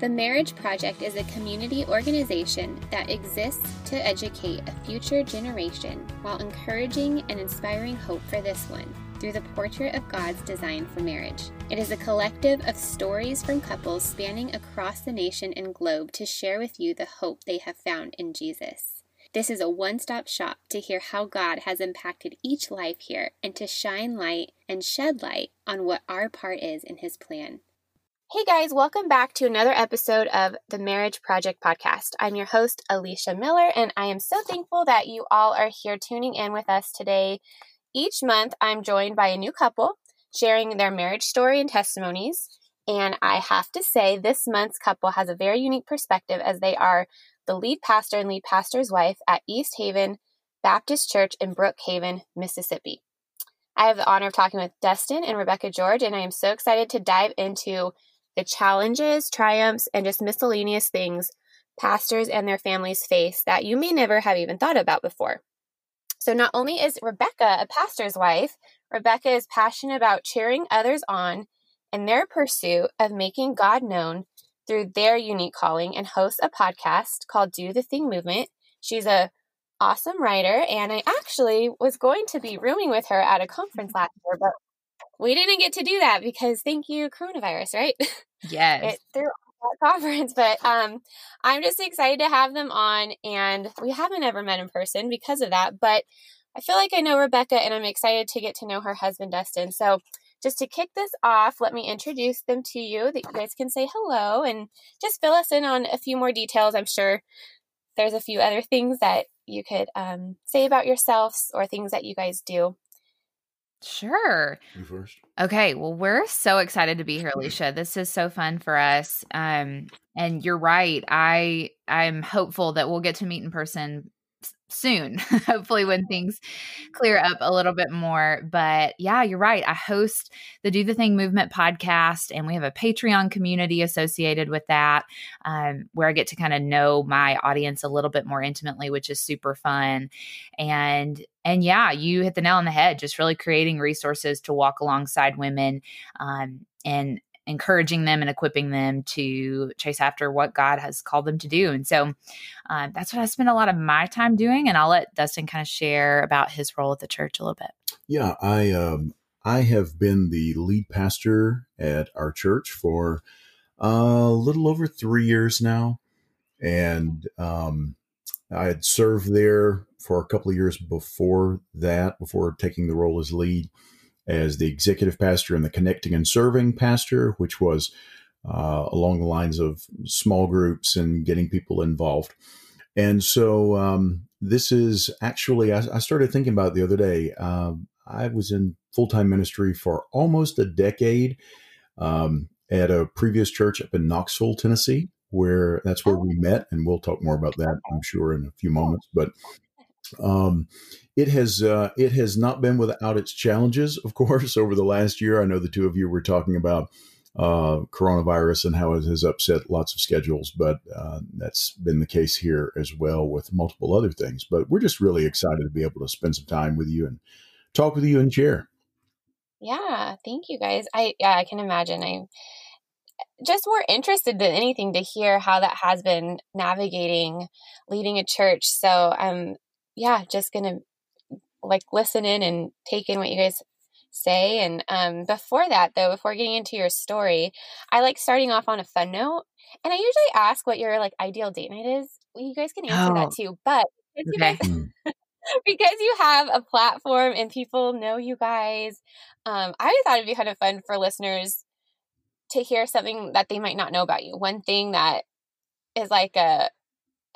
The Marriage Project is a community organization that exists to educate a future generation while encouraging and inspiring hope for this one through the portrait of God's design for marriage. It is a collective of stories from couples spanning across the nation and globe to share with you the hope they have found in Jesus. This is a one stop shop to hear how God has impacted each life here and to shine light and shed light on what our part is in His plan. Hey guys, welcome back to another episode of the Marriage Project podcast. I'm your host, Alicia Miller, and I am so thankful that you all are here tuning in with us today. Each month, I'm joined by a new couple sharing their marriage story and testimonies. And I have to say, this month's couple has a very unique perspective as they are the lead pastor and lead pastor's wife at Easthaven Baptist Church in Brookhaven, Mississippi. I have the honor of talking with Dustin and Rebecca George, and I am so excited to dive into the challenges, triumphs, and just miscellaneous things pastors and their families face that you may never have even thought about before. So, not only is Rebecca a pastor's wife, Rebecca is passionate about cheering others on in their pursuit of making God known through their unique calling and hosts a podcast called Do the Thing Movement. She's a awesome writer, and I actually was going to be rooming with her at a conference last year, but we didn't get to do that because thank you, coronavirus, right? Yes. it threw that conference, but um, I'm just excited to have them on, and we haven't ever met in person because of that. But I feel like I know Rebecca, and I'm excited to get to know her husband, Dustin. So, just to kick this off, let me introduce them to you that you guys can say hello and just fill us in on a few more details. I'm sure there's a few other things that you could um, say about yourselves or things that you guys do. Sure. You first. Okay. Well, we're so excited to be here, Alicia. This is so fun for us. Um, and you're right. I I'm hopeful that we'll get to meet in person soon, hopefully, when things clear up a little bit more. But yeah, you're right. I host the Do the Thing Movement podcast, and we have a Patreon community associated with that um, where I get to kind of know my audience a little bit more intimately, which is super fun. And and yeah, you hit the nail on the head, just really creating resources to walk alongside women um, and encouraging them and equipping them to chase after what God has called them to do. And so uh, that's what I spend a lot of my time doing. And I'll let Dustin kind of share about his role at the church a little bit. Yeah, I um, I have been the lead pastor at our church for a little over three years now, and um, I had served there for a couple of years before that, before taking the role as lead as the executive pastor and the connecting and serving pastor, which was uh, along the lines of small groups and getting people involved. And so um, this is actually, I, I, started thinking about the other day. Um, I was in full time ministry for almost a decade um, at a previous church up in Knoxville, Tennessee, where that's where we met. And we'll talk more about that, I'm sure, in a few moments. But um, it has uh, it has not been without its challenges, of course, over the last year. I know the two of you were talking about uh, coronavirus and how it has upset lots of schedules, but uh, that's been the case here as well with multiple other things. But we're just really excited to be able to spend some time with you and talk with you and share. Yeah, thank you guys. I yeah, I can imagine. I'm just more interested than anything to hear how that has been navigating leading a church. So I'm yeah, just gonna like listen in and take in what you guys say. And um, before that, though, before getting into your story, I like starting off on a fun note. And I usually ask what your like ideal date night is. Well, you guys can answer oh, that too. But because, okay. you guys, because you have a platform and people know you guys, um, I thought it'd be kind of fun for listeners to hear something that they might not know about you. One thing that is like a,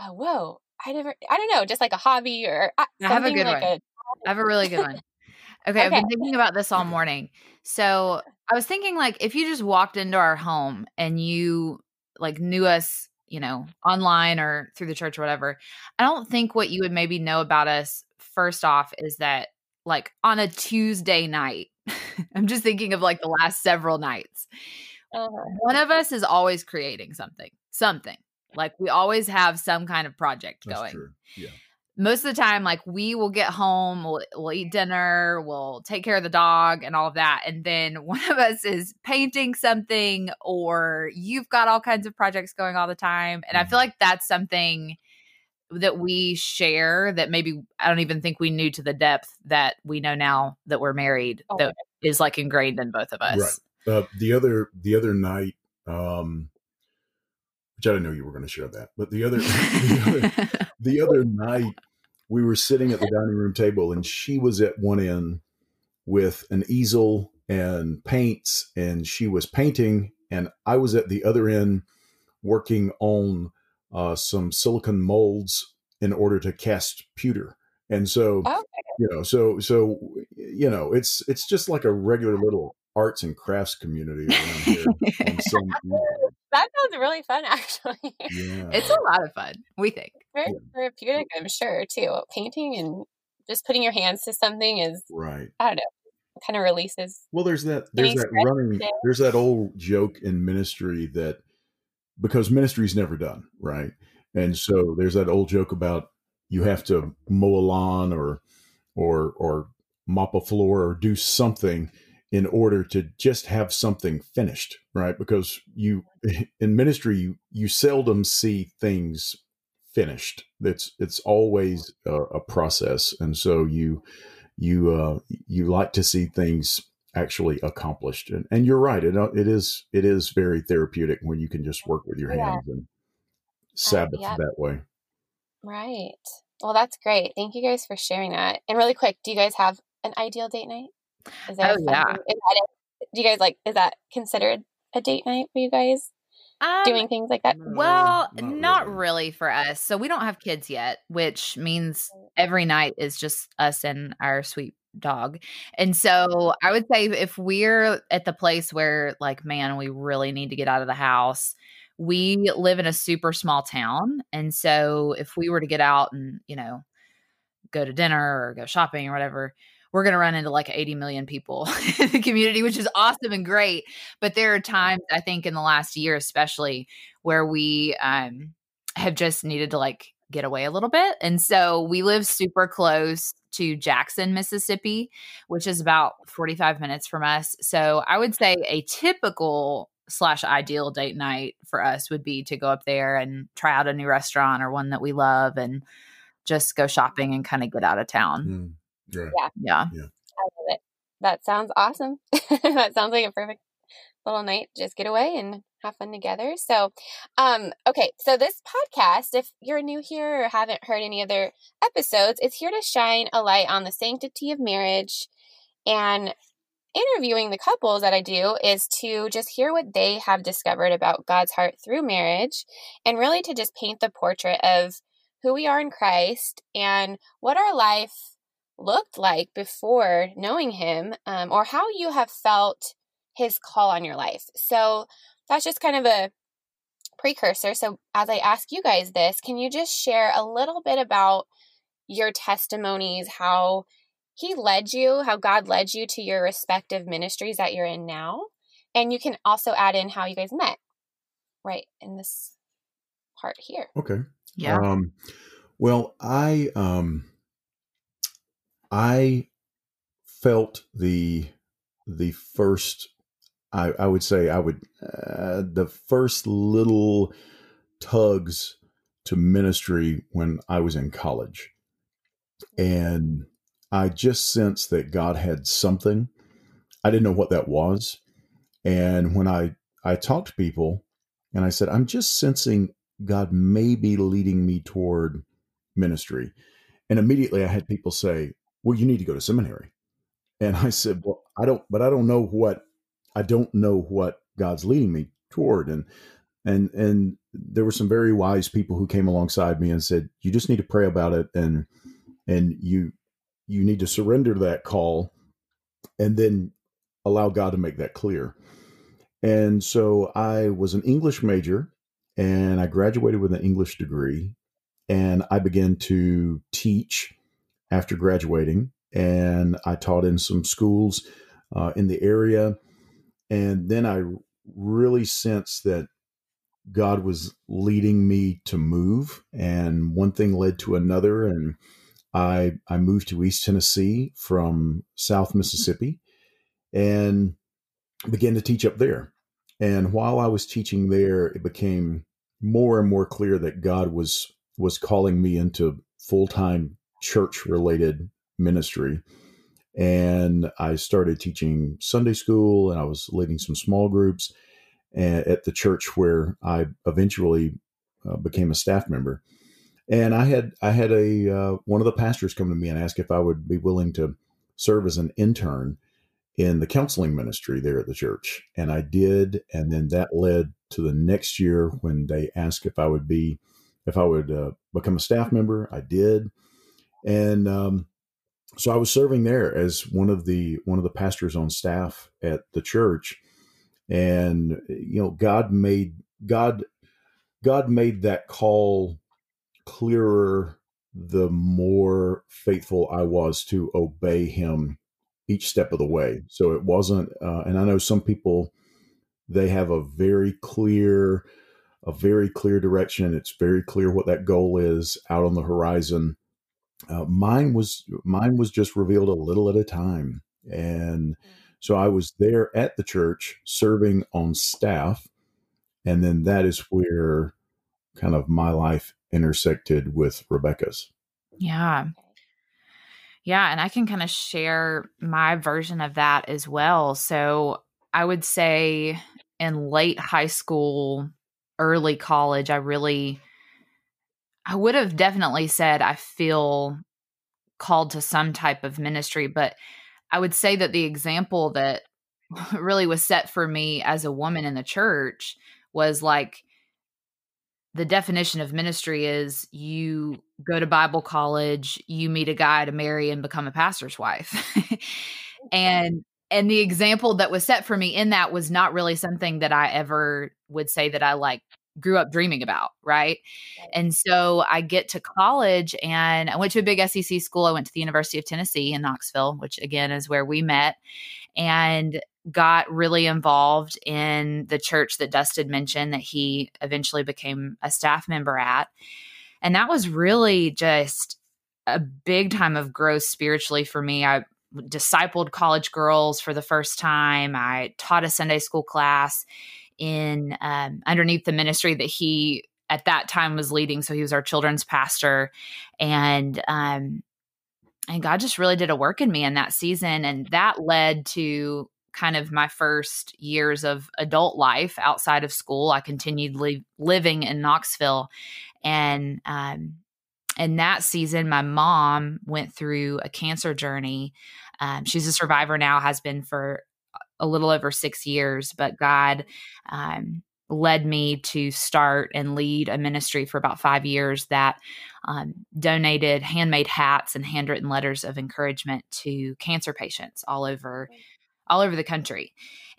a whoa, I never, I don't know, just like a hobby or I have a good like one. A, I have a really good one. Okay, okay, I've been thinking about this all morning. So I was thinking, like, if you just walked into our home and you like knew us, you know, online or through the church or whatever, I don't think what you would maybe know about us first off is that, like, on a Tuesday night, I'm just thinking of like the last several nights. Uh-huh. One of us is always creating something, something. Like we always have some kind of project That's going. True. Yeah most of the time, like we will get home, we'll, we'll eat dinner, we'll take care of the dog and all of that. And then one of us is painting something, or you've got all kinds of projects going all the time. And I feel Mhm. like that's something that we share that maybe I don't even think we knew to the depth that we know now that we're married Oh, that is like ingrained in both of us. Uh, the other the other night, um, which I didn't know you were going to share that, but the other the other, the other night we were sitting at the dining room table and she was at one end with an easel and paints and she was painting and I was at the other end working on uh, some silicon molds in order to cast pewter. And so, Okay. you know, so so you know, it's it's just like a regular little arts and crafts community around here. on some, That sounds really fun, actually. yeah. it's a lot of fun, we think. Very Yeah. therapeutic, I'm sure, too. Painting and just putting your hands to something is, right. I don't know, kind of releases. Well, there's that there's that running there? there's that old joke in ministry that because ministry's never done, right? And so there's that old joke about you have to mow a lawn or or or mop a floor or do something in order to just have something finished, right? Because you in ministry you, you seldom see things finished. It's it's always a, a process, and so you you uh, you like to see things actually accomplished. And and you're right. It uh, it is it is very therapeutic when you can just work with your Yeah. hands and Sabbath yeah. that way. Right. Well, that's great. Thank you guys for sharing that. And really quick, do you guys have an ideal date night? Is there Oh, yeah. Is that it? Do you guys like, is that considered a date night for you guys? Um, Doing things like that? Well, No, not, really. really. for us. So we don't have kids yet, which means every night is just us and our sweet dog. And so I would say if we're at the place where, like, man, we really need to get out of the house, we live in a super small town. And so if we were to get out and, you know, go to dinner or go shopping or whatever, we're going to run into like 80 million people in the community, which is awesome and great. But there are times, I think, in the last year, especially, where we um, have just needed to like get away a little bit. And so we live super close to Jackson, Mississippi, which is about 45 minutes from us. So I would say a typical slash ideal date night for us would be to go up there and try out a new restaurant or one that we love and just go shopping and kind of get out of town. Mm, right. Yeah. I love it. That sounds awesome. that sounds like a perfect little night. Just get away and have fun together. So, um, okay. So this podcast, if you're new here or haven't heard any other episodes, it's here to shine a light on the sanctity of marriage and interviewing the couples that I do is to just hear what they have discovered about God's heart through marriage and really to just paint the portrait of who we are in Christ and what our life looked like before knowing Him um, or how you have felt His call on your life. So that's just kind of a precursor. So as I ask you guys this, can you just share a little bit about your testimonies, how he led you, how God led you to your respective ministries that you're in now. And you can also add in how you guys met right in this part here. Okay. Yeah. Um, well, I um, I felt the the first. I, I would say I would uh, the first little tugs to ministry when I was in college, and I just sensed that God had something. I didn't know what that was, and when I I talked to people, and I said, I'm just sensing God may be leading me toward ministry. And immediately I had people say, Well, you need to go to seminary. And I said, Well, I don't, but I don't know what, I don't know what God's leading me toward. And, and, and there were some very wise people who came alongside me and said, You just need to pray about it. And, and you, you need to surrender that call and then allow God to make that clear. And so I was an English major and I graduated with an English degree. And I began to teach after graduating. And I taught in some schools uh, in the area. And then I really sensed that God was leading me to move, and one thing led to another, and I I moved to East Tennessee from South Mississippi, and began to teach up there. And while I was teaching there, it became more and more clear that God was was calling me into full time church related ministry. And I started teaching Sunday school, and I was leading some small groups at the church where I eventually uh, became a staff member. And I had I had a uh, one of the pastors come to me and ask if I would be willing to serve as an intern in the counseling ministry there at the church. And I did. And then that led to the next year when they asked if I would be, if I would uh, become a staff member. I did. And um, so I was serving there as one of the one of the pastors on staff at the church. And you know, God made God God made that call clearer the more faithful I was to obey him each step of the way. So it wasn't, uh, and I know some people they have a very clear, a very clear direction. It's very clear what that goal is out on the horizon. Uh, mine was mine was just revealed a little at a time, and so I was there at the church serving on staff, and then that is where kind of my life intersected with Rebecca's. Yeah. Yeah, and I can kind of share my version of that as well. So I would say in late high school, early college, I really, I would have definitely said I feel called to some type of ministry, but I would say that the example that really was set for me as a woman in the church was like, the definition of ministry is you go to Bible college, you meet a guy to marry and become a pastor's wife. and and the example that was set for me in that was not really something that I ever would say that I like grew up dreaming about, right? And so I get to college and I went to a big SEC school. I went to the University of Tennessee in Knoxville, which again is where we met. And got really involved in the church that Dustin mentioned that he eventually became a staff member at. And that was really just a big time of growth spiritually for me. I discipled college girls for the first time. I taught a Sunday school class in um, underneath the ministry that he at that time was leading. So he was our children's pastor, and um, and God just really did a work in me in that season, and that led to kind of my first years of adult life outside of school. I continued li- living in Knoxville, and um, in that season, my mom went through a cancer journey. Um, she's a survivor now, has been for a little over six years, but God um, led me to start and lead a ministry for about five years that um, donated handmade hats and handwritten letters of encouragement to cancer patients all over all over the country.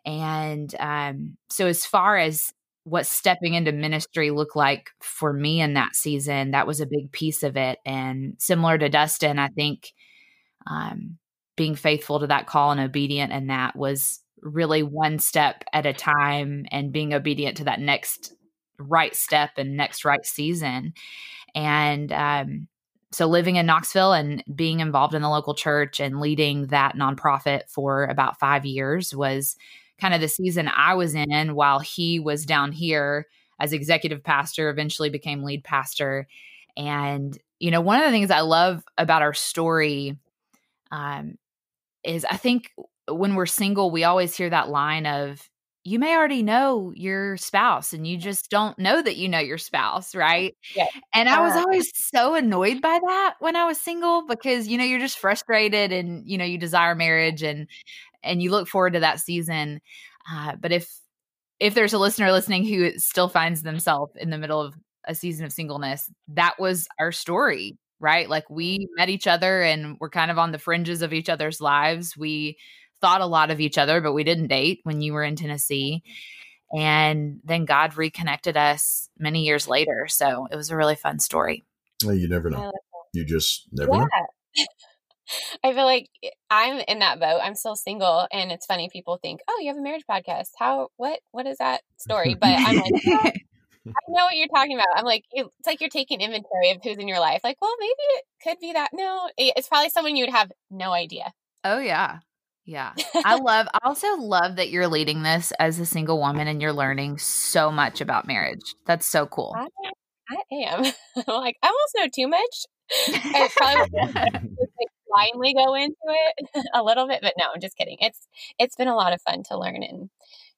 And um, so, as far as what stepping into ministry looked like for me in that season, that was a big piece of it. And similar to Dustin, I think um, being faithful to that call and obedient and that was really one step at a time and being obedient to that next right step and next right season. And um, so living in Knoxville and being involved in the local church and leading that nonprofit for about five years was kind of the season I was in while he was down here as executive pastor, eventually became lead pastor. And, you know, one of the things I love about our story um, is I think when we're single, we always hear that line of, you may already know your spouse and you just don't know that you know your spouse, right? Yeah. And I was always so annoyed by that when I was single because you know you're just frustrated and you know you desire marriage and and you look forward to that season. Uh, but if if there's a listener listening who still finds themselves in the middle of a season of singleness, that was our story, right? Like we met each other and we're kind of on the fringes of each other's lives. We thought a lot of each other, but we didn't date when you were in Tennessee. And then God reconnected us many years later. So it was a really fun story. Well, you never know. You just never yeah. know. I feel like I'm in that boat. I'm still single, and it's funny. People think, "Oh, you have a marriage podcast. How? What? What is that story?" But I'm like, I know what you're talking about. I'm like, it's like you're taking inventory of who's in your life. Like, well, maybe it could be that. No, it's probably someone you would have no idea. Oh yeah. Yeah. I love I also love that you're leading this as a single woman and you're learning so much about marriage. That's so cool. I, I am. Like, I almost know too much. I probably like blindly go into it a little bit, but no, I'm just kidding. It's it's been a lot of fun to learn and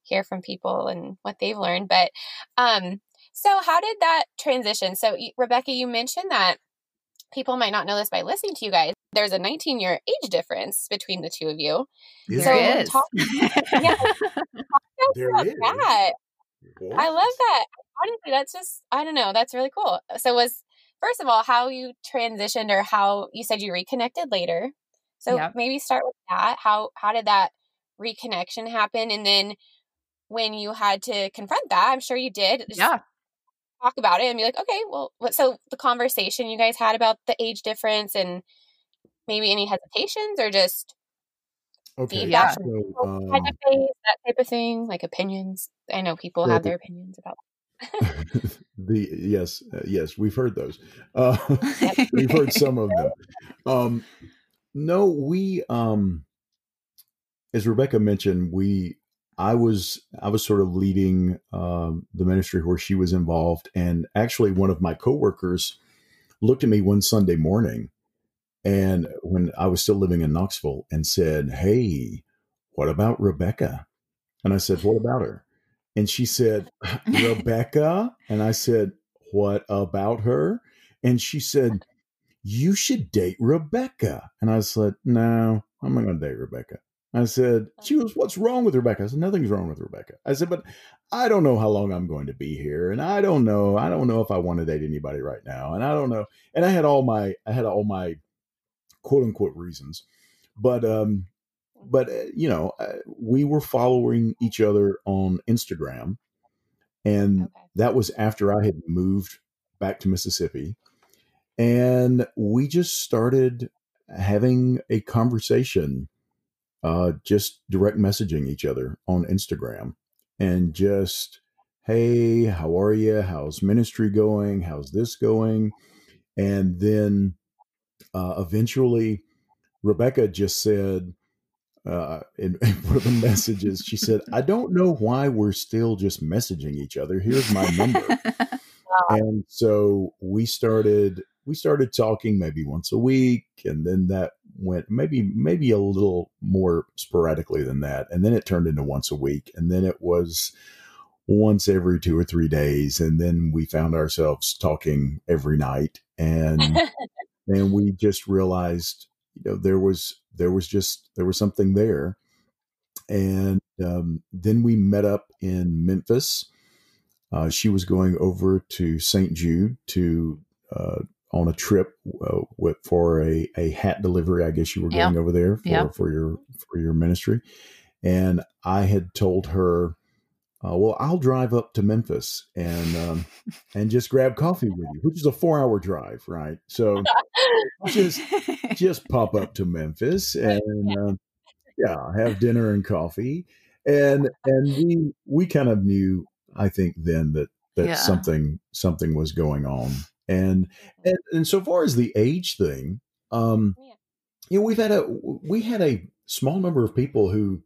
hear from people and what they've learned. But um, so how did that transition? So Rebecca, you mentioned that people might not know this by listening to you guys. There's a 19 year age difference between the two of you. There so is. Talk, yeah, talk there is. That. I love that. Honestly, that's just I don't know. That's really cool. So was first of all how you transitioned or how you said you reconnected later. So yep. maybe start with that. How how did that reconnection happen? And then when you had to confront that, I'm sure you did. yeah talk about it and be like, okay, well, what, so the conversation you guys had about the age difference and maybe any hesitations or just okay, feedback, yeah. so, um, that type of thing, like opinions. I know people so have their opinions about. the yes, uh, yes, we've heard those. Uh, we've heard some of them. Um, no, we um, as Rebecca mentioned, we I was I was sort of leading um, the ministry where she was involved, and actually one of my coworkers looked at me one Sunday morning, and when I was still living in Knoxville, and said, "Hey, what about Rebecca?" And I said, "What about her?" And she said, "Rebecca," and I said, "What about her?" And she said, "You should date Rebecca." And I said, "No, I'm not going to date Rebecca." I said, she was, what's wrong with Rebecca? I said, nothing's wrong with Rebecca. I said, but I don't know how long I'm going to be here. And I don't know, I don't know if I want to date anybody right now. And I don't know. And I had all my, I had all my quote unquote reasons, but, um, but uh, you know, uh, we were following each other on Instagram and okay. that was after I had moved back to Mississippi and we just started having a conversation uh, just direct messaging each other on Instagram and just, hey, how are you? How's ministry going? How's this going? And then uh, eventually, Rebecca just said, uh, in, in one of the messages, she said, I don't know why we're still just messaging each other. Here's my number. and so we started we started talking maybe once a week and then that went maybe maybe a little more sporadically than that and then it turned into once a week and then it was once every two or three days and then we found ourselves talking every night and and we just realized you know there was there was just there was something there and um, then we met up in memphis. Uh, she was going over to st jude to uh, on a trip uh, with, for a, a hat delivery. I guess you were going over there for, for your for your ministry, and I had told her, uh, "Well, I'll drive up to Memphis and um, and just grab coffee with you, which is a four hour drive, right? So just just pop up to Memphis and uh, yeah, have dinner and coffee, and and we we kind of knew, I think, then that that yeah. something something was going on and and, and so far as the age thing, um, yeah. you know, we've had a we had a small number of people who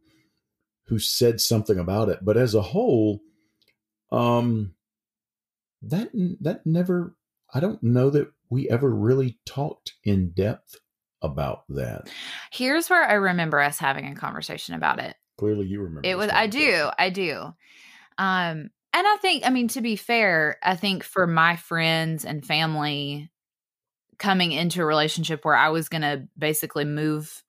who said something about it, but as a whole, um, that that never. I don't know that we ever really talked in depth about that. Here's where I remember us having a conversation about it. Clearly, you remember. It was. I do. I do. Um, and I think, I mean, to be fair, I think for my friends and family coming into a relationship where I was going to basically move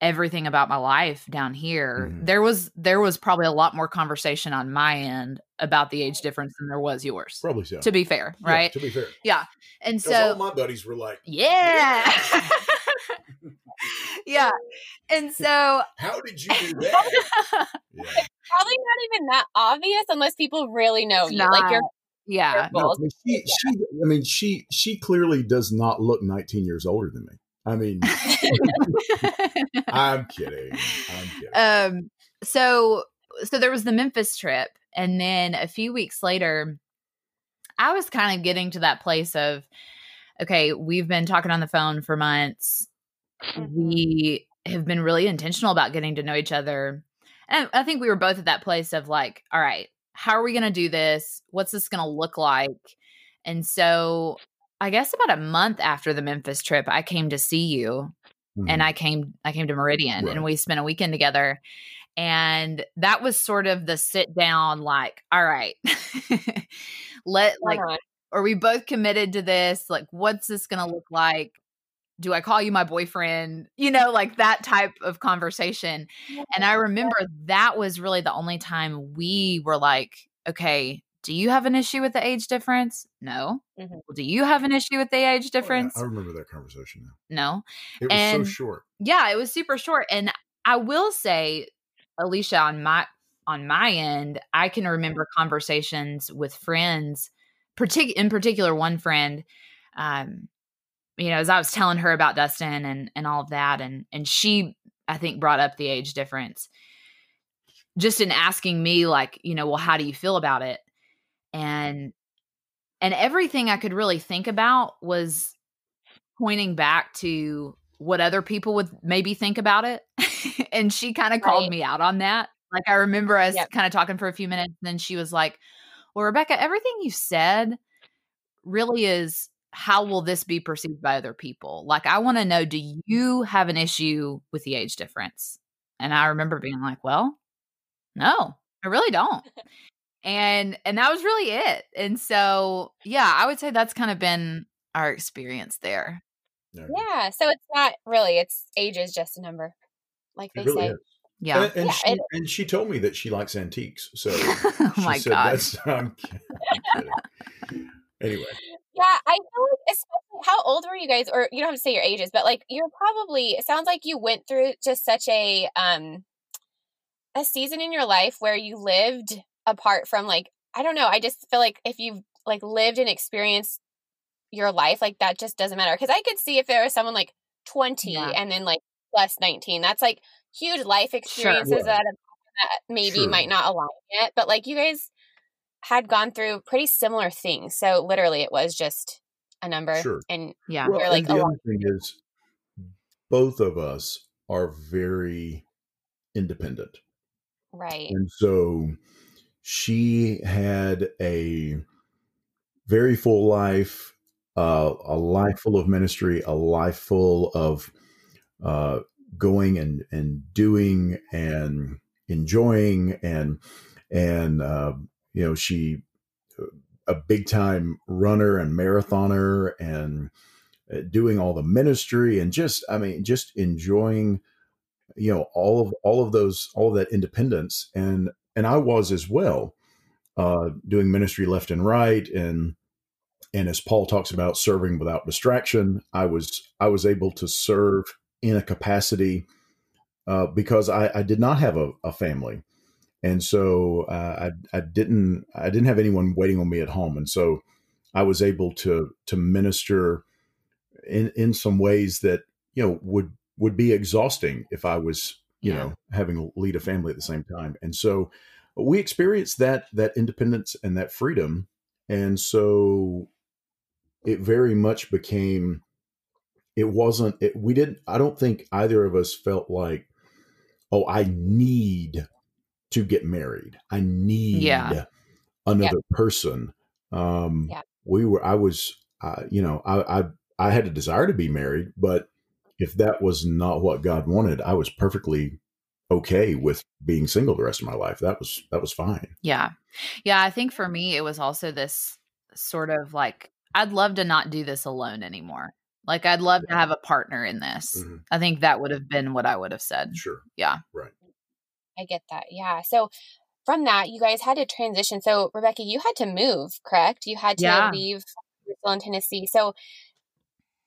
everything about my life down here mm-hmm. there was there was probably a lot more conversation on my end about the age difference than there was yours probably so to be fair right yeah, to be fair yeah and so all my buddies were like yeah yeah. yeah. and so how did you do that yeah probably not even that obvious unless people really know you. Not, like you're yeah. No, I mean, she, she, I mean, she, she clearly does not look 19 years older than me. I mean, I'm kidding. I'm kidding. Um, so, so there was the Memphis trip, and then a few weeks later, I was kind of getting to that place of, okay, we've been talking on the phone for months. Mm-hmm. We have been really intentional about getting to know each other. And I think we were both at that place of like, all right, how are we going to do this? What's this going to look like? And so I guess about a month after the Memphis trip, I came to see you and Mhm. I came I came to Meridian Right. and we spent a weekend together. And that was sort of the sit down like, all right. Let like on. are we both committed to this? Like what's this going to look like? Do I call you my boyfriend? You know, like that type of conversation. And I remember that was really the only time we were like, okay, do you have an issue with the age difference? No. Mhm. Well, do you have an issue with the age Oh, yeah, difference? I remember that conversation now. No. It was And- so short. Yeah, it was super short. And I will say, Alicia, on my on my end, I can remember conversations with friends, partic- in particular one friend, um, you know, as I was telling her about Dustin and and all of that, and and she I think brought up the age difference. Just in asking me, like, you know, well, how do you feel about it? And and everything I could really think about was pointing back to what other people would maybe think about it. and she kind of called me out on that. Like I remember us Yep. kind of talking for a few minutes, and then she was like, Well, Rebecca, everything you said really is how will this be perceived by other people? Like I want to know, do mm-hmm. you have an issue with the age difference? And I remember being like, Well, no, I really don't. and and that was really it. And so yeah, I would say that's kind of been our experience there. Yeah, Yeah. So it's not really, it's age is just a number, like they really say. is. Yeah. And, and Yeah, she and she told me that she likes antiques. So oh she my said god. that's I'm kidding. I'm kidding. Anyway, Yeah, I feel like especially how old were you guys? Or you don't have to say your ages, but like you're probably it sounds like you went through just such a um a season in your life where you lived apart from like I don't know, I just feel like if you've like lived and experienced your life, like that just doesn't matter. Cause I could see if there was someone like 20 Yeah. and then like plus 19, that's like huge life experiences Right. that, that maybe Sure. might not align yet. But like you guys had gone through pretty similar things. So literally it was just a number. Sure. And yeah. well, You're like and the a other thing is, both of us are very independent. right. And so she had a very full life, uh, a life full of ministry, a life full of uh, going and, and doing and enjoying and and uh, you know she a big time runner and marathoner and uh, doing all the ministry and just I mean just enjoying you know all of all of those all of that independence. And and I was as well uh doing ministry left and right. And and as Paul talks about serving without distraction I was I was able to serve in a capacity uh because I I did not have a, a family and so uh, I I didn't I didn't have anyone waiting on me at home and so I was able to to minister in in some ways that you know would would be exhausting if I was you Yeah. know having to lead a family at the same time. And so we experienced that that independence and that freedom, and so it very much became. It wasn't. It, we didn't. I don't think either of us felt like, oh, I need to get married. I need Yeah. another person. Um, Yeah. We were. I was. Uh, you know. I, I I had a desire to be married, but if that was not what God wanted, I was perfectly okay with being single the rest of my life. That was that was fine. Yeah. Yeah. I think for me, it was also this sort of like, I'd love to not do this alone anymore. Like, I'd love to have a partner in this. Mhm. I think that would have been what I would have said. Sure. Yeah. I get that. Yeah. So from that, you guys had to transition. So Rebecca, you had to move, correct? You had to Yeah. leave. Still in Tennessee. So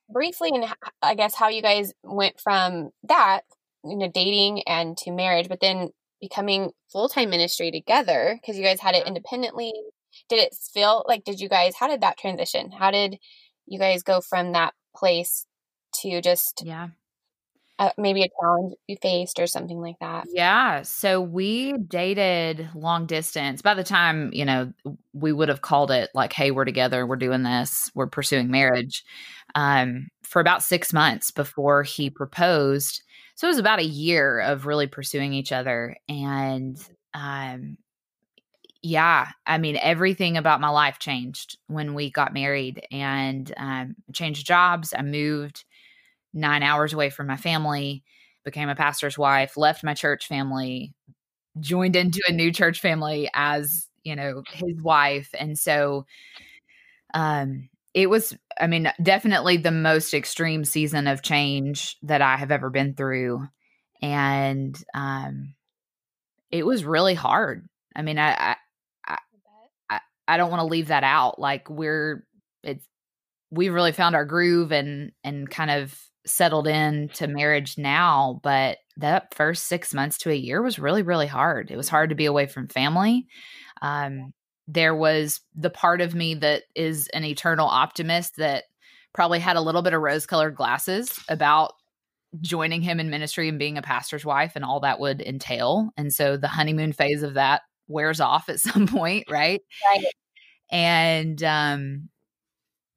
briefly, and I guess how you guys went from that, you know, dating and to marriage, but then becoming full time ministry together because you guys had it independently. Did it feel like? Did you guys? How did that transition? How did you guys go from that place to just Yeah. Uh, maybe a challenge you faced or something like that? Yeah. So we dated long distance. By the time, you know, we would have called it like, hey, we're together, we're doing this, we're pursuing marriage um, for about six months before he proposed. So it was about a year of really pursuing each other. And um, yeah, I mean, everything about my life changed when we got married and um, changed jobs. I moved nine hours away from my family, became a pastor's wife, left my church family, joined into a new church family as, you know, his wife. And so um it was I mean, definitely the most extreme season of change that I have ever been through. And um it was really hard. I mean, I I I, I, I don't want to leave that out. Like we're it's we've really found our groove and and kind of settled in to marriage now, but that first six months to a year was really, really hard. It was hard to be away from family. Um, there was the part of me that is an eternal optimist that probably had a little bit of rose colored glasses about joining him in ministry and being a pastor's wife and all that would entail. And so the honeymoon phase of that wears off at some point, right? Right. And um,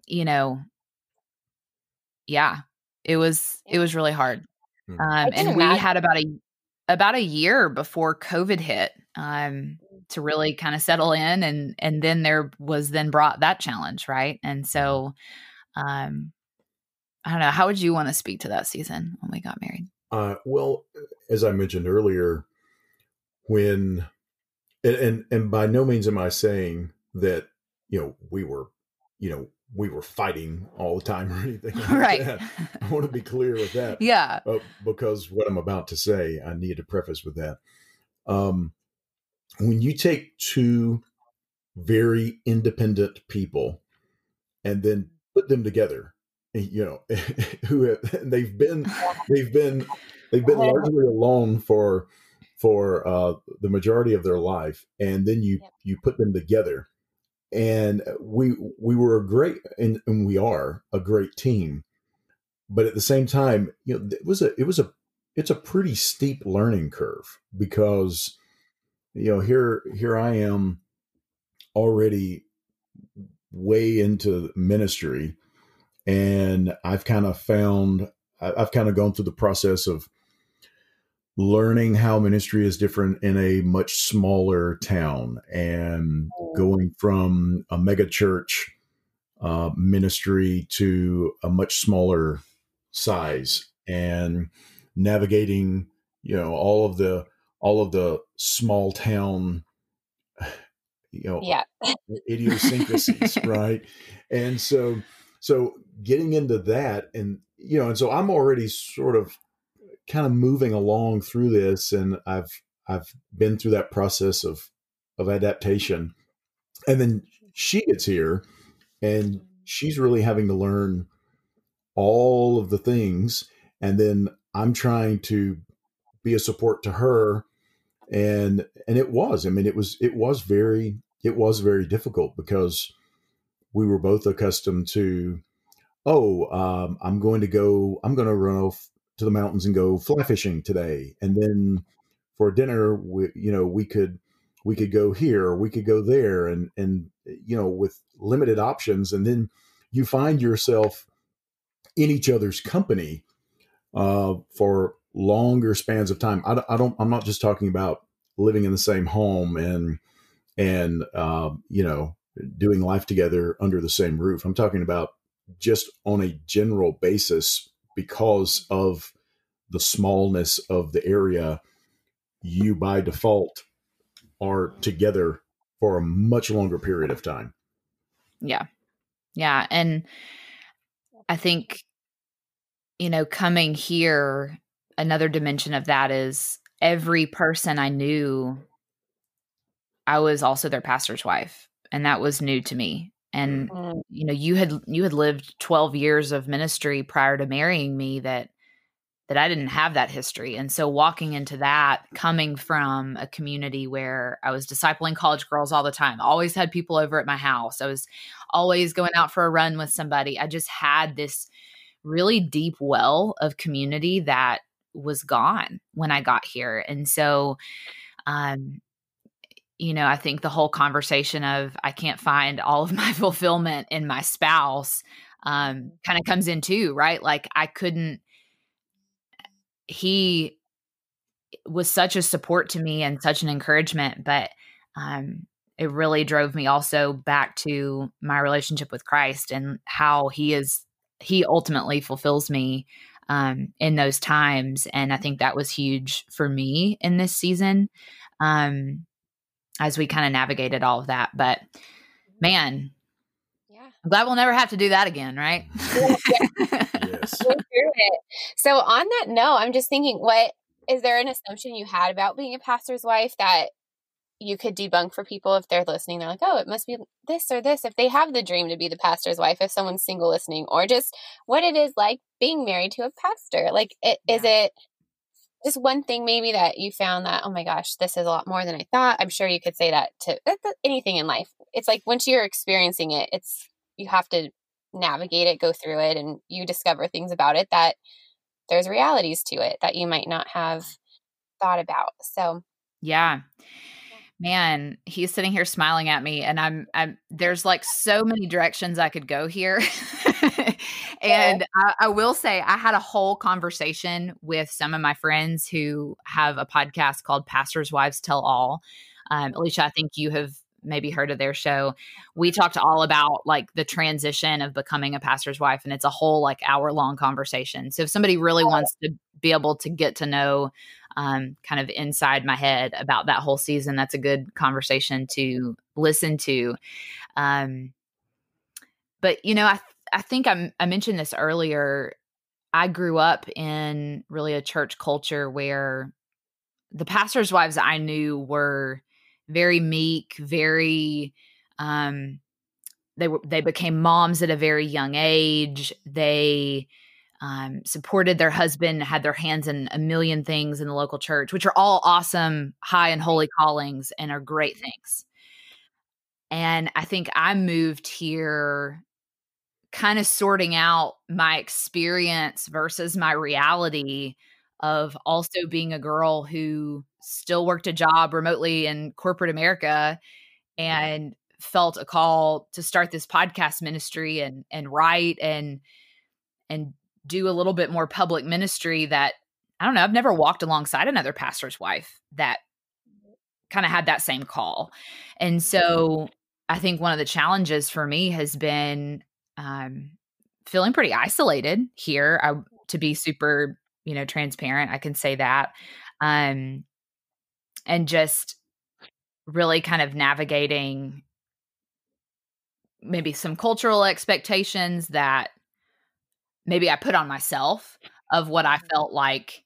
you know, yeah, it was it was really hard. Hmm. Um, and we imagine. had about a about a year before COVID hit um, to really kind of settle in, and and then there was then brought that challenge, right? And so, um, I don't know. How would you want to speak to that season when we got married? Uh, well, as I mentioned earlier, when and, and and by no means am I saying that you know we were you know we were fighting all the time or anything like right. that. I want to be clear with that. yeah. uh, because what I'm about to say, I need to preface with that. Um, when you take two very independent people and then put them together, you know, who have, they've been, they've been, they've been largely alone for for uh, the majority of their life, and then you you put them together, and we we were a great, and, and we are a great team, but at the same time, you know, it was a it was a it's a pretty steep learning curve because you know here here I am already way into ministry and I've kind of found I've kind of gone through the process of learning how ministry is different in a much smaller town and going from a mega church uh, ministry to a much smaller size and navigating you know all of the all of the small town you know Yeah. idiosyncrasies right and so so getting into that and you know and so i'm already sort of kind of moving along through this and i've i've been through that process of of adaptation. And then she gets here and she's really having to learn all of the things and then i'm trying to be a support to her and and it was i mean it was it was very it was very difficult because we were both accustomed to oh um, i'm going to go i'm going to run off to the mountains and go fly fishing today. And then for dinner we you know we could we could go here or we could go there and and you know with limited options. And then you find yourself in each other's company uh, for longer spans of time. I, don't- I don't i'm not just talking about living in the same home and and uh, you know doing life together under the same roof. I'm talking about just on a general basis because of the smallness of the area you by default are together for a much longer period of time Yeah. Yeah. And I think, you know, coming here, another dimension of that is every person I knew, I was also their pastor's wife. And that was new to me. And, Mm. you know, you had you had lived 12 years of ministry prior to marrying me that that I didn't have that history. And so walking into that, coming from a community where I was discipling college girls all the time, always had people over at my house. I was always going out for a run with somebody. I just had this really deep well of community that was gone when I got here. And so um you know, I think the whole conversation of I can't find all of my fulfillment in my spouse um kind of comes in too, right? Like I couldn't he was such a support to me and such an encouragement, but um it really drove me also back to my relationship with Christ and how he is he ultimately fulfills me um, in those times. And I think that was huge for me in this season um, as we kind of navigated all of that. But man, Yeah. I'm glad we'll never have to do that again, right? Yes. Go through it. So on that note, I'm just thinking, what is there an assumption you had about being a pastor's wife that you could debunk for people if they're listening? They're like, oh, it must be this or this. If they have the dream to be the pastor's wife, if someone's single listening, or just what it is like being married to a pastor. Like, it, is it just one thing maybe that you found that, oh my gosh, this is a lot more than I thought? I'm sure you could say that to uh, anything in life. It's like once you're experiencing it, it's you have to navigate it, go through it, and you discover things about it that there's realities to it that you might not have thought about. So, Yeah. Man, he's sitting here smiling at me and I'm I'm there's like so many directions I could go here. and I, I will say I had a whole conversation with some of my friends who have a podcast called Pastors Wives Tell All. Um, Alicia, I think you have maybe heard of their show. We talked all about like the transition of becoming a pastor's wife, and it's a whole like hour long conversation. So if somebody really wants to be able to get to know um, kind of inside my head about that whole season, that's a good conversation to listen to. Um, but you know, I I think I, I mentioned this earlier. I grew up in really a church culture where the pastors' wives I knew were very meek, very um they were they became moms at a very young age. They um, supported their husband, had their hands in a million things in the local church, which are all awesome, high and holy callings and are great things. And I think I moved here kind of sorting out my experience versus my reality of also being a girl who still worked a job remotely in corporate America and felt a call to start this podcast ministry and and write and and do a little bit more public ministry that I don't know, I've never walked alongside another pastor's wife that kind of had that same call. And so I think one of the challenges for me has been um, feeling pretty isolated here. I, to be super, you know, transparent, I can say that. Um, and just really kind of navigating maybe some cultural expectations that maybe I put on myself of what I felt like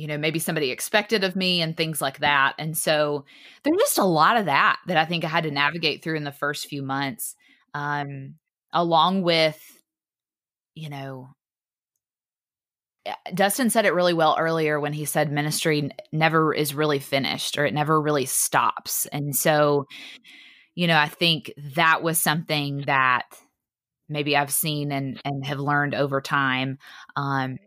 you know maybe somebody expected of me and things like that and so there's just a lot of that that i think i had to navigate through in the first few months um along with you know dustin said it really well earlier when he said ministry never is really finished or it never really stops and so you know i think that was something that maybe i've seen and and have learned over time um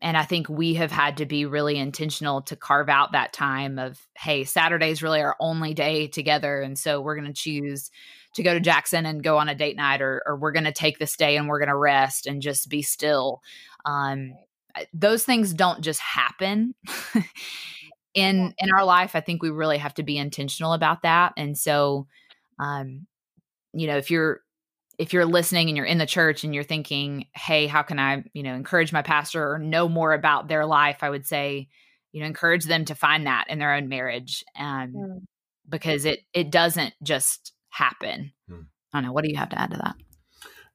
and I think we have had to be really intentional to carve out that time of, hey, Saturday is really our only day together. And so we're going to choose to go to Jackson and go on a date night, or, or we're going to take this day and we're going to rest and just be still. Um, those things don't just happen in in our life. I think we really have to be intentional about that. And so, um, you know, if you're if you're listening and you're in the church and you're thinking, hey, how can I, you know, encourage my pastor or know more about their life? I would say, you know, encourage them to find that in their own marriage. Um, mm. because it it doesn't just happen. Mm. I don't know. What do you have to add to that?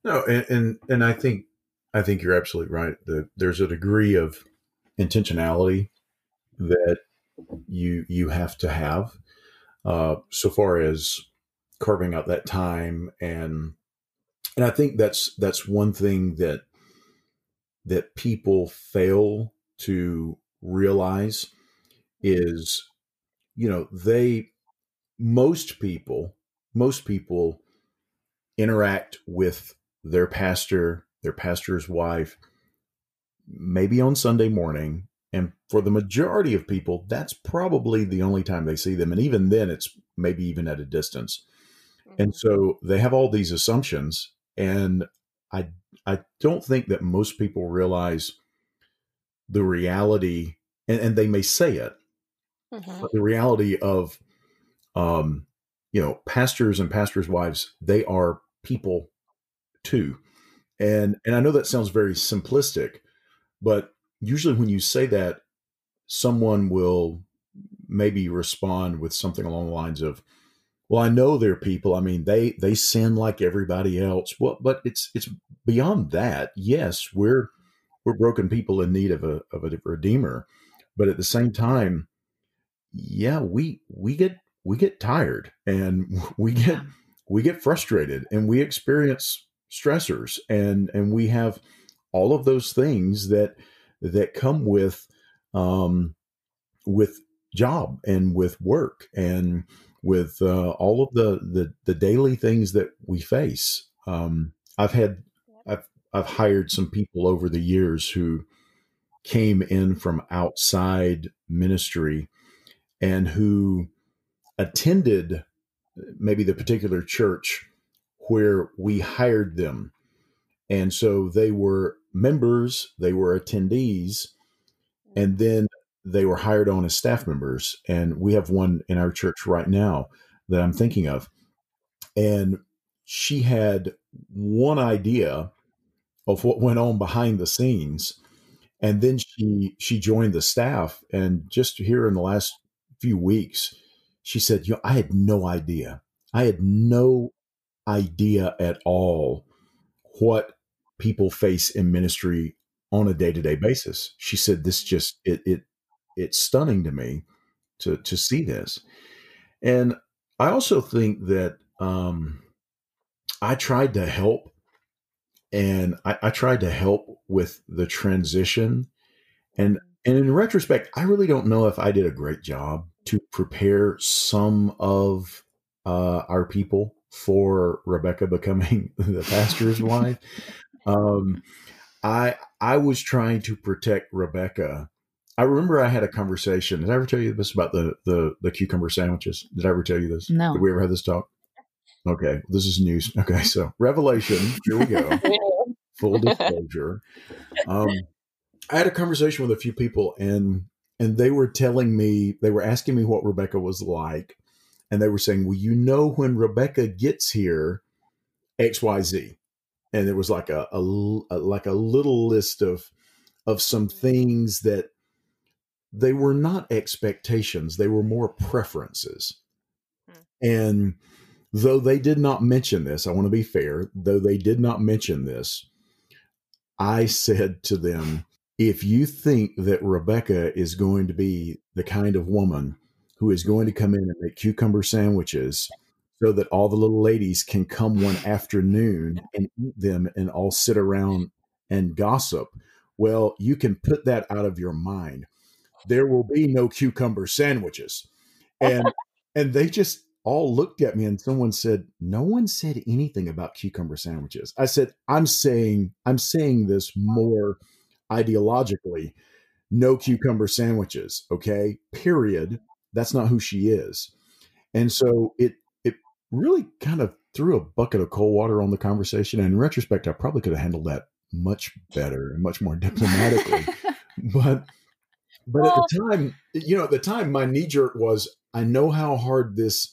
No, and and, and I think I think you're absolutely right. The, there's a degree of intentionality that you you have to have uh, so far as carving out that time and and I think that's that's one thing that that people fail to realize is you know they most people most people interact with their pastor their pastor's wife maybe on Sunday morning And for the majority of people, that's probably the only time they see them. And even then, it's maybe even at a distance. And Mhm. so they have all these assumptions. And I, I don't think that most people realize the reality, and, and they may say it, Mhm. but the reality of, um, you know, pastors and pastors' wives, they are people too. And, and I know that sounds very simplistic, but usually when you say that, someone will maybe respond with something along the lines of, "Well, I know they're people. I mean, they they sin like everybody else." Well, but it's it's beyond that. Yes, we're we're broken people in need of a of a redeemer, but at the same time, yeah, we we get we get tired and we get we get frustrated and we experience stressors and and we have all of those things that that come with um with job and with work and with uh, all of the, the the daily things that we face. Um i've had i've i've hired some people over the years who came in from outside ministry and who attended maybe the particular church where we hired them. And so they were members, they were attendees, and then they were hired on as staff members. And we have one in our church right now that I'm thinking of. And she had one idea of what went on behind the scenes. And then she she joined the staff. And just here in the last few weeks, she said, you know, I had no idea. I had no idea at all what people face in ministry on a day-to-day basis. She said this just it it it's stunning to me to to see this. And I also think that um I tried to help and I, I tried to help with the transition. And and in retrospect, I really don't know if I did a great job to prepare some of uh, our people for Rebecca becoming the pastor's wife. Um, I I was trying to protect Rebecca. I remember I had a conversation. Did I ever tell you this about the the, the cucumber sandwiches? Did I ever tell you this? No. Did we ever have this talk? Okay, this is news. Okay, so Revelation. Here we go full disclosure. Um, I had a conversation with a few people, and and they were telling me they were asking me what Rebecca was like, and they were saying, "Well, you know, when Rebecca gets here, X, Y, Z," and there was like a, a a- like a little list of of some things that they were not expectations; they were more preferences, Hmm. and. Though they did not mention this, I want to be fair, though they did not mention this, I said to them, if you think that Rebecca is going to be the kind of woman who is going to come in and make cucumber sandwiches so that all the little ladies can come one afternoon and eat them and all sit around and gossip, well, you can put that out of your mind. There will be no cucumber sandwiches. And and they just all looked at me and someone said, No one said anything about cucumber sandwiches. I said, I'm saying, I'm saying this more ideologically. No cucumber sandwiches. Okay. Period. That's not who she is. And so it it really kind of threw a bucket of cold water on the conversation. And in retrospect, I probably could have handled that much better and much more diplomatically. but but at the time, you know, at the time, my knee jerk was, I know how hard this,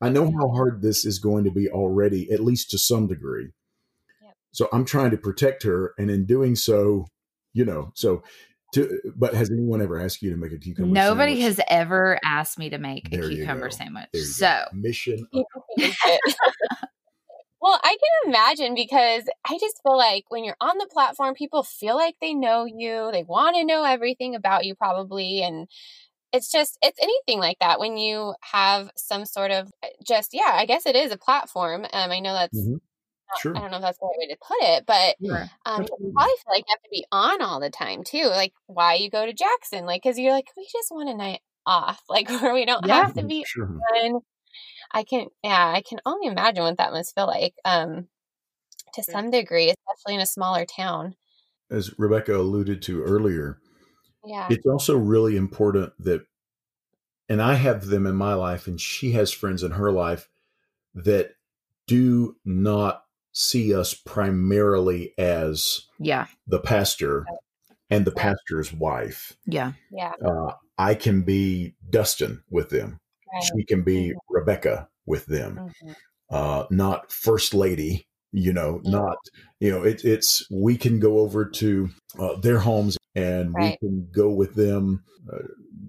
I know how hard this is going to be already, at least to some degree. Yep. So I'm trying to protect her, and in doing so, you know, so to. But has anyone ever asked you to make a cucumber? Nobody sandwich? has ever asked me to make There a cucumber sandwich. So go. mission. well, I can imagine because I just feel like when you're on the platform, people feel like they know you. They want to know everything about you, probably. And it's just, it's anything like that when you have some sort of just, yeah, I guess it is a platform. Um, I know that's, Mhm. Sure. I don't know if that's the right way to put it, but Yeah. um, you probably feel like you have to be on all the time too. Like why you go to Jackson, like because you're like we just want a night off, like where we don't Yeah. have to be Sure. on. I can, yeah, I can only imagine what that must feel like, um, to some degree, especially in a smaller town. As Rebecca alluded to earlier, Yeah. It's also really important that, and I have them in my life, and she has friends in her life that do not see us primarily as Yeah. the pastor and the pastor's wife. Yeah. yeah. Uh, I can be Dustin with them. Right. She can be Rebecca with them. Mhm. uh, not first lady. You know, Yeah. not you know. It, it's we can go over to uh, their homes and Right. we can go with them, uh,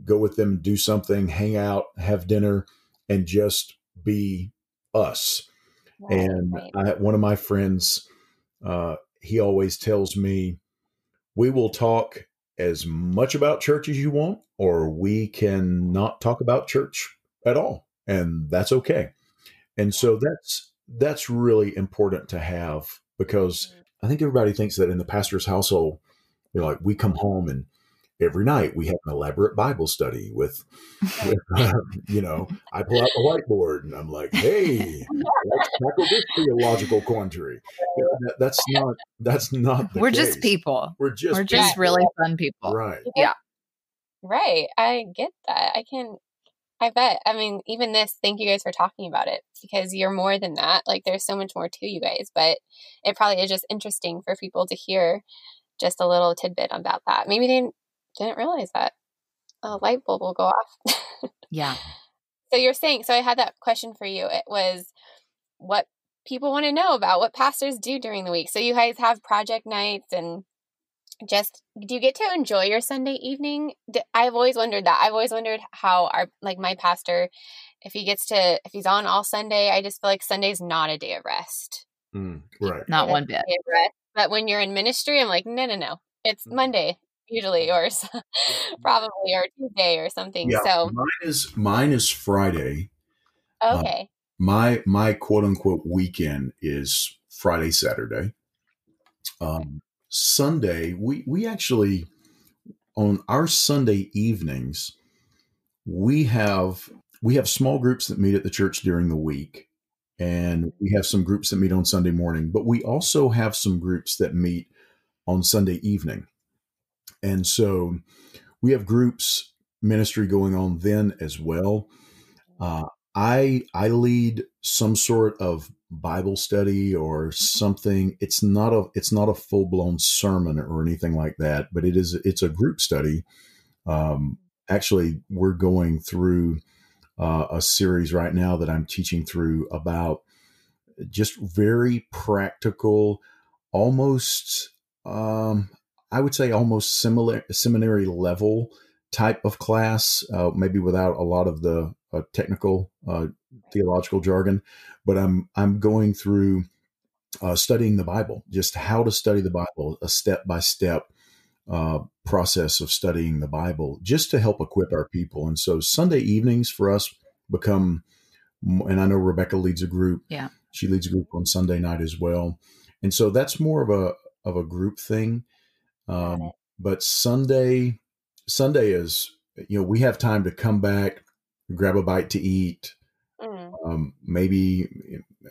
go with them, do something, hang out, have dinner, and just be us. Right, and. I, one of my friends, uh, he always tells me, "We will talk as much about church as you want, or we can not talk about church at all, and that's okay." And so that's that's really important to have because mm-hmm. I think everybody thinks that in the pastor's household, you know, like we come home and every night we have an elaborate Bible study with, with you know, I pull out the whiteboard and I'm like, hey, let's tackle this theological quandary. You know, that- that's not that's not the We're just people. We're just We're just really fun people. right. Yeah. Right. I get that. I can I bet. I mean, even this, thank you guys for talking about it because you're more than that. Like there's so much more to you guys, but it probably is just interesting for people to hear just a little tidbit about that. Maybe they didn't, didn't realize that a light bulb will go off. Yeah. so you're saying, so I had that question for you. It was what people want to know about what pastors do during the week. So you guys have project nights and just do you get to enjoy your Sunday evening? i've always wondered that. I've always wondered how our like my pastor, if he gets to if he's on all Sunday, I just feel like Sunday's not a day of rest. Mm, right. Not It's one bit. day of rest. But when you're in ministry, I'm like, no, no, no. It's Mhm. Monday usually, or probably, or Tuesday, or something. Yeah. So Mine is mine is Friday. okay, my my quote unquote weekend is Friday Saturday. Um, Sunday we we actually on our Sunday evenings we have we have small groups that meet at the church during the week and we have some groups that meet on Sunday morning but we also have some groups that meet on Sunday evening. And so we have groups ministry going on then as well. Uh, I I lead some sort of Bible study or something. It's not a it's not a full blown sermon or anything like that, but it is it's a group study. Um, actually, we're going through uh, a series right now that I'm teaching through about just very practical, almost um, I would say almost similar seminary level type of class, uh, maybe without a lot of the uh, technical uh, theological jargon. But I'm I'm going through uh, studying the Bible, just how to study the Bible, a step by step process of studying the Bible, just to help equip our people. And so Sunday evenings for us become, and I know Rebecca leads a group. Yeah. she leads a group on Sunday night as well, and so that's more of a of a group thing. Um, but Sunday, Sunday is you know we have time to come back, grab a bite to eat. Mm, Um, maybe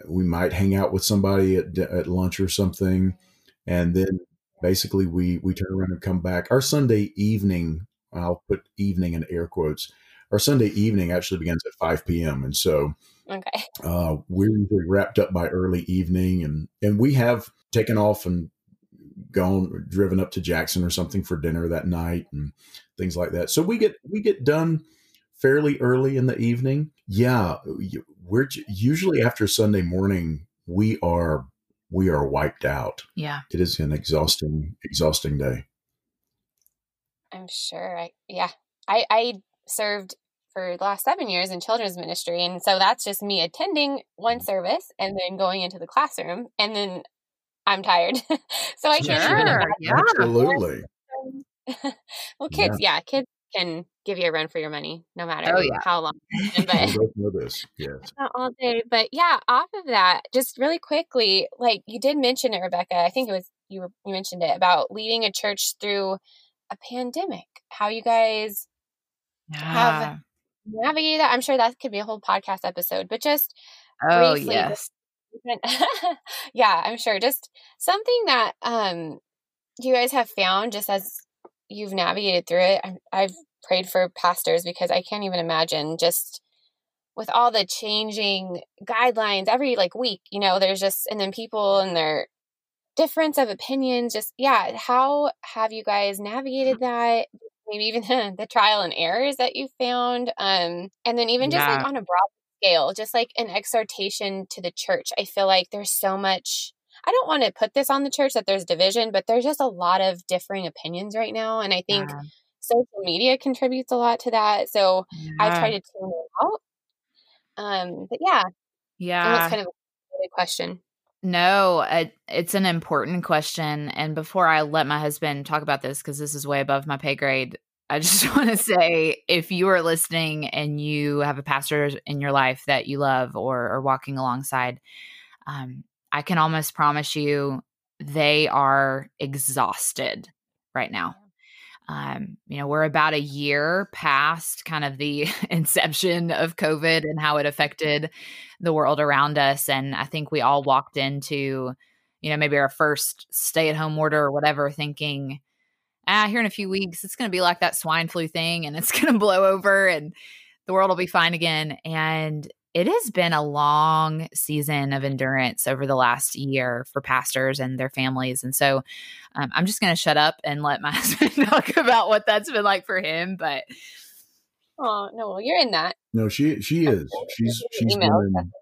we might hang out with somebody at at lunch or something, and then basically we we turn around and come back. Our Sunday evening, I'll put evening in air quotes. Our Sunday evening actually begins at five p.m. and so okay. uh, we're usually wrapped up by early evening, and and we have taken off and gone driven up to Jackson or something for dinner that night and things like that. So we get we get done fairly early in the evening. Yeah, we're usually after Sunday morning we are we are wiped out. Yeah. It is an exhausting exhausting day. I'm sure. I yeah. I I served for the last seven years in children's ministry, and so that's just me attending one mm-hmm. service and then going into the classroom, and then I'm tired, so I can't even Sure. imagine. Yeah. Absolutely. well, kids, yeah. kids can give you a run for your money, no oh, matter Oh, yeah. how long. But know this. Yes. not all day. But yeah, off of that, just really quickly, like you did mention it, Rebecca. I think it was you. Were, you mentioned it about leading a church through a pandemic. How you guys Yeah. navigated that. I'm sure that could be a whole podcast episode, but just Oh, briefly, yes. yeah, I'm sure. Just something that um you guys have found just as you've navigated through it. I, I've prayed for pastors because I can't even imagine just with all the changing guidelines every like week, you know, there's just, and then people and their difference of opinions, just, yeah. How have you guys navigated that? Maybe even the trial and errors that you found. Um, and then even just yeah. like on a broad scale, just like an exhortation to the church. I feel like there's so much I don't want to put this on the church that there's division, but there's just a lot of differing opinions right now. And I think yeah. social media contributes a lot to that. So yeah. I try to tune it out. Um, but yeah. Yeah. That's kind of a question. No, it's an important question. And before I let my husband talk about this, because this is way above my pay grade, I just want to say if you are listening and you have a pastor in your life that you love or are walking alongside, um, I can almost promise you they are exhausted right now. Um, you know, we're about a year past kind of the inception of COVID and how it affected the world around us. And I think we all walked into, you know, maybe our first stay at home order or whatever, thinking, ah, here in a few weeks, it's going to be like that swine flu thing and it's going to blow over and the world will be fine again. And it has been a long season of endurance over the last year for pastors and their families. And so um, I'm just going to shut up and let my husband talk about what that's been like for him. But oh no, you're in that. No, she she is. She's she's been in,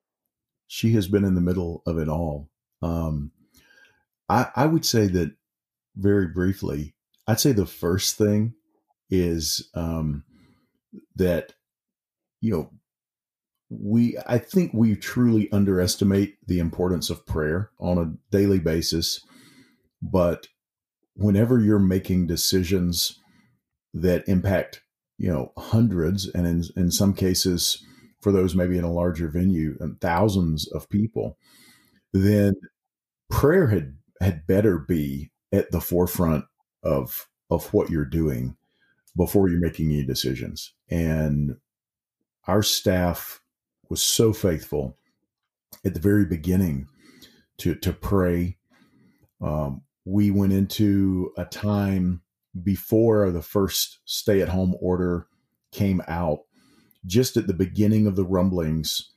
she has been in the middle of it all. Um, I I would say that very briefly. I'd say the first thing is um, that you know we I think we truly underestimate the importance of prayer on a daily basis. But whenever you're making decisions that impact, you know, hundreds and in, in some cases for those maybe in a larger venue and thousands of people, then prayer had had better be at the forefront of of what you're doing before you're making any decisions. And our staff was so faithful at the very beginning to to pray. Um, we went into a time before the first stay at home order came out, just at the beginning of the rumblings.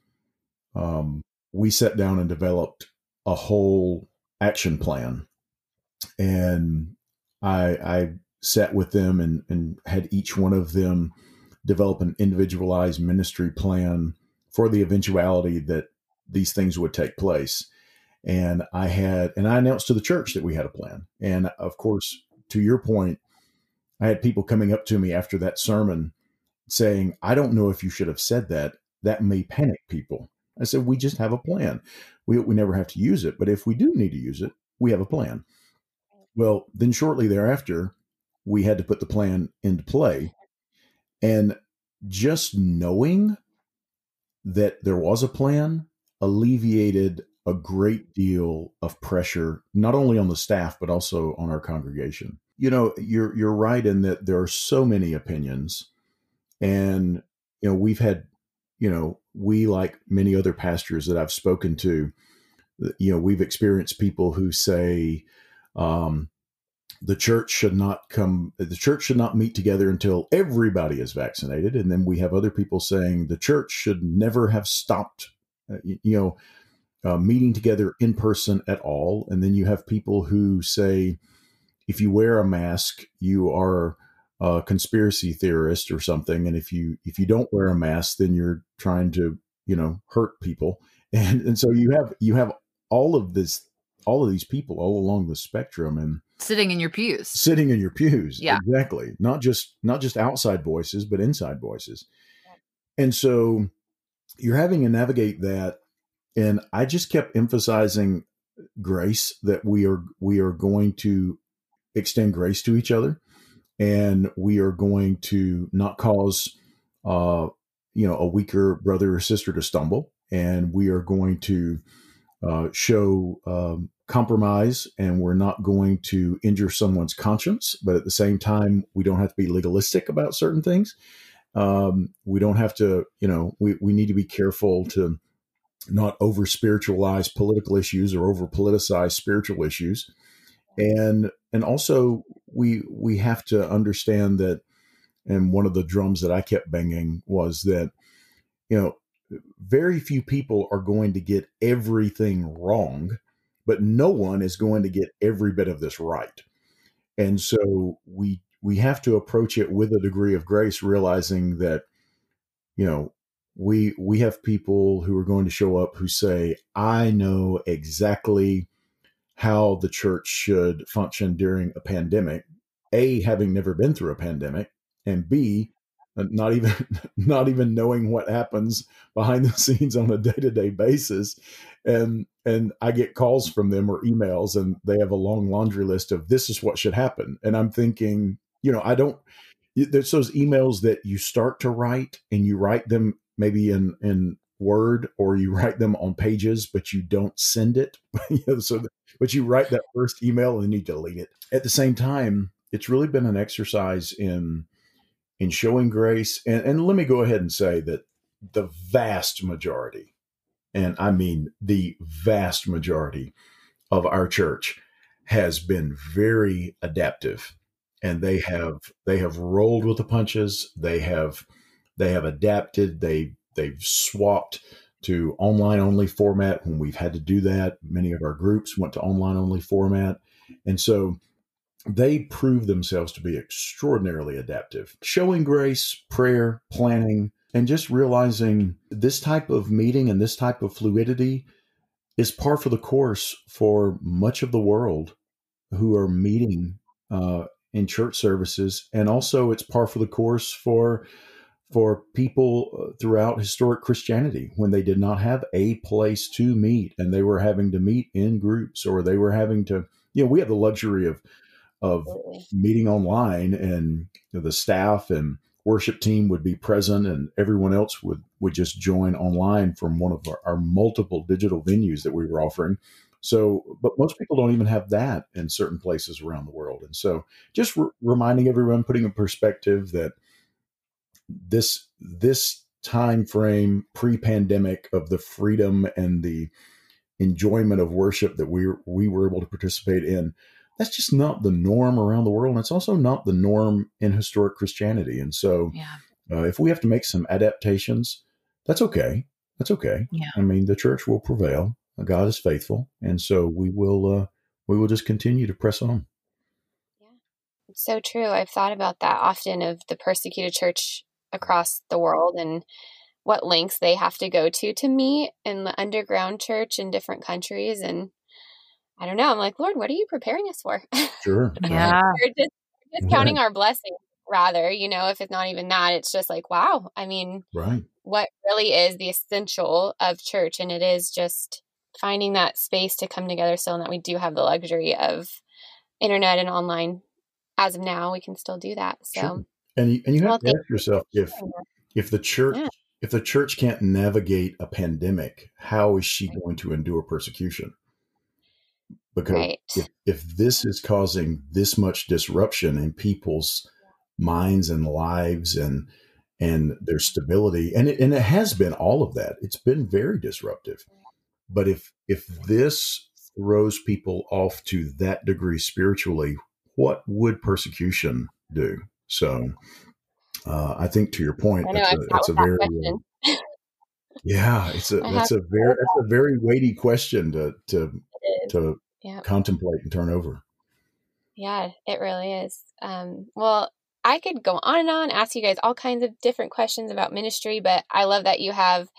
Um, we sat down and developed a whole action plan, and I, I sat with them and, and had each one of them develop an individualized ministry plan for the eventuality that these things would take place. And I had, and I announced to the church that we had a plan. And of course, to your point, I had people coming up to me after that sermon saying, I don't know if you should have said that. That may panic people. I said, we just have a plan. We, we never have to use it. But if we do need to use it, we have a plan. Well, then shortly thereafter, we had to put the plan into play. And just knowing that there was a plan alleviated a great deal of pressure not only on the staff but also on our congregation. You know, you're you're right in that there are so many opinions and you know, we've had you know, we like many other pastors that I've spoken to you know, we've experienced people who say um the church should not come the church should not meet together until everybody is vaccinated. And then we have other people saying the church should never have stopped uh, you, know uh, meeting together in person at all. And then you have people who say if you wear a mask you are a conspiracy theorist or something. And if you if you don't wear a mask then you're trying to you know hurt people. And and so you have you have all of this all of these people all along the spectrum and sitting in your pews. sitting in your pews. Yeah. Exactly. Not just not just outside voices but inside voices. And so you're having to navigate that. And i just kept emphasizing grace that we are we are going to extend grace to each other. And we are going to not cause uh you know a weaker brother or sister to stumble. And we are going to uh, show um, compromise and we're not going to injure someone's conscience, but at the same time, we don't have to be legalistic about certain things. Um, we don't have to, you know, we, we need to be careful to not over spiritualize political issues or over politicize spiritual issues. And and also we we have to understand that and one of the drums that I kept banging was that you know very few people are going to get everything wrong but no one is going to get every bit of this right. And so we we have to approach it with a degree of grace realizing that you know we we have people who are going to show up who say i know exactly how the church should function during a pandemic a having never been through a pandemic and b not even not even knowing what happens behind the scenes on a day-to-day basis. And and i get calls from them or emails and they have a long laundry list of this is what should happen. And i'm thinking you know i don't there's those emails that you start to write and you write them maybe in in word or you write them on pages but you don't send it. So but you write that first email and then you delete it. At the same time it's really been an exercise in in showing grace. And, and let me go ahead and say that the vast majority and i mean the vast majority of our church has been very adaptive. And they have they have rolled with the punches. They have they have adapted. They they've swapped to online only format when we've had to do that. Many of our groups went to online only format. And so they prove themselves to be extraordinarily adaptive showing grace prayer planning and just realizing this type of meeting and this type of fluidity is par for the course for much of the world who are meeting uh, in church services, and also it's par for the course for for people uh, throughout historic Christianity when they did not have a place to meet and they were having to meet in groups or they were having to you know we have the luxury of of meeting online and the staff and worship team would be present and everyone else would would just join online from one of our, our multiple digital venues that we were offering so, but most people don't even have that in certain places around the world. And so, just re- reminding everyone, putting in perspective that this this time frame pre-pandemic of the freedom and the enjoyment of worship that we we were able to participate in that's just not the norm around the world and it's also not the norm in historic christianity and so yeah. uh, if we have to make some adaptations that's okay that's okay yeah. i mean the church will prevail God is faithful, and so we will uh, we will just continue to press on. Yeah, it's so true. I've thought about that often of the persecuted church across the world and what lengths they have to go to to meet in the underground church in different countries and I don't know. I'm like, Lord, what are you preparing us for? Sure. yeah. We're just, we're just counting our blessings, rather. You know, if it's not even that, it's just like, wow. I mean, right. What really is the essential of church, and it is just finding that space to come together still and that we do have the luxury of internet and online as of now we can still do that so sure. and you, and you have well, to ask yourself if if the church yeah. if the church can't navigate a pandemic how is she going to endure persecution because right. if, if this is causing this much disruption in people's minds and lives and and their stability and it, and it has been all of that it's been very disruptive but if if this throws people off to that degree spiritually, what would persecution do? So, uh, I think to your point, know, that's, a, that's a, very uh, yeah, it's a that's a very that's a very weighty question to to to yeah. contemplate and turn over. Yeah, it really is. Um, well, I could go on and on, ask you guys all kinds of different questions about ministry, but I love that you have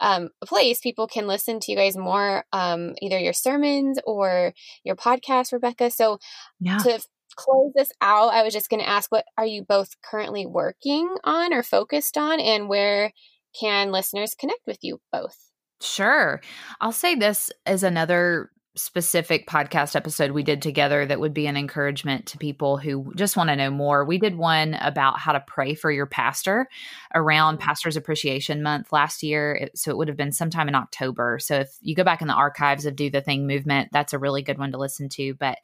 um, a place people can listen to you guys more, um, either your sermons or your podcast, Rebecca. So yeah. to close this out, I was just going to ask, what are you both currently working on or focused on, and where can listeners connect with you both? Sure. I'll say this is another specific podcast episode we did together that would be an encouragement to people who just want to know more. We did one about how to pray for your pastor around mm-hmm. Pastors Appreciation Month last year. So it would have been sometime in October. So if you go back in the archives of Do the Thing movement, that's a really good one to listen to. But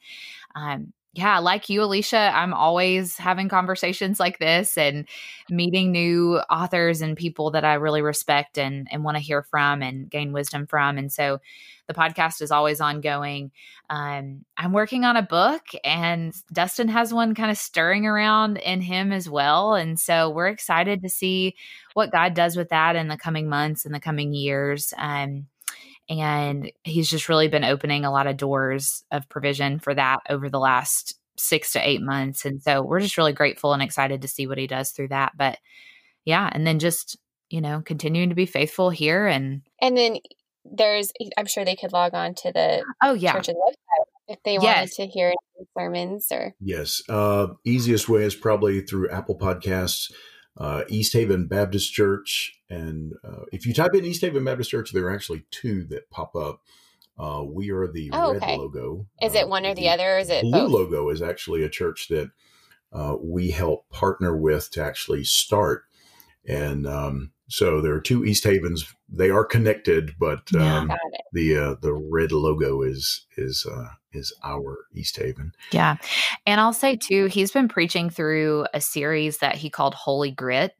um, yeah, like you, Alicia, I'm always having conversations like this and meeting new authors and people that I really respect and, and want to hear from and gain wisdom from. And so the podcast is always ongoing. Um, I'm working on a book, and Dustin has one kind of stirring around in him as well. And so we're excited to see what God does with that in the coming months and the coming years. Um, and he's just really been opening a lot of doors of provision for that over the last six to eight months. And so we're just really grateful and excited to see what he does through that. But yeah, and then just, you know, continuing to be faithful here and and then there's I'm sure they could log on to the oh yeah church's website if they wanted to hear sermons or yes uh easiest way is probably through apple podcasts uh, Easthaven Baptist Church. And uh, if you type in Easthaven Baptist Church, there are actually two that pop up. Uh, we are the oh, red okay. logo. Is it uh, one or the, the, other? Or is it blue both? logo? Is actually a church that uh, we help partner with to actually start. And um, so there are two Easthavens. They are connected, but um, yeah, the uh, the red logo is is uh, is our Easthaven. Yeah, and I'll say too, he's been preaching through a series that he called Holy Grit.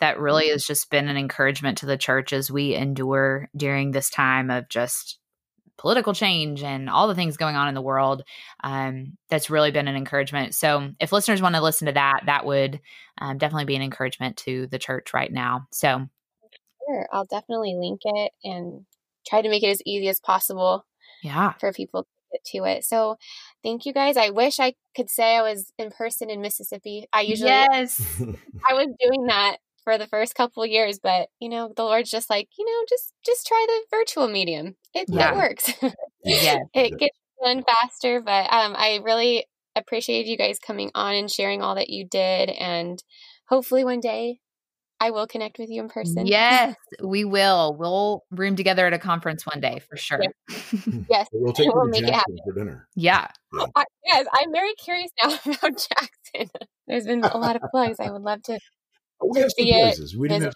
That really mm-hmm. has just been an encouragement to the church as we endure during this time of just political change and all the things going on in the world. Um, that's really been an encouragement. So, if listeners want to listen to that, that would um, definitely be an encouragement to the church right now. So, sure, I'll definitely link it and try to make it as easy as possible. Yeah, for people to get to it. So, thank you guys. I wish I could say I was in person in Mississippi. I usually yes, I was doing that for the first couple years, but you know, the Lord's just like, you know, just just try the virtual medium. It, yeah. it works. yeah. it gets done faster. But um, I really appreciate you guys coming on and sharing all that you did. And hopefully one day I will connect with you in person. Yes, we will. We'll room together at a conference one day for sure. yes, we'll take we'll make it happen for dinner. Yeah. yeah. I, yes, I'm very curious now about Jackson. There's been a lot of plugs. I would love to we have some places. We didn't have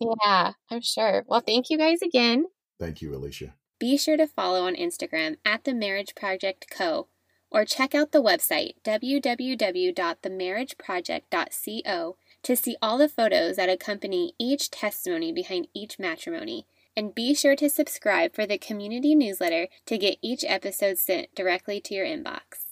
Yeah, I'm sure. Well, thank you guys again. Thank you, Alicia. Be sure to follow on Instagram at the Marriage Project Co. or check out the website www.themarriageproject.co to see all the photos that accompany each testimony behind each matrimony. And be sure to subscribe for the community newsletter to get each episode sent directly to your inbox.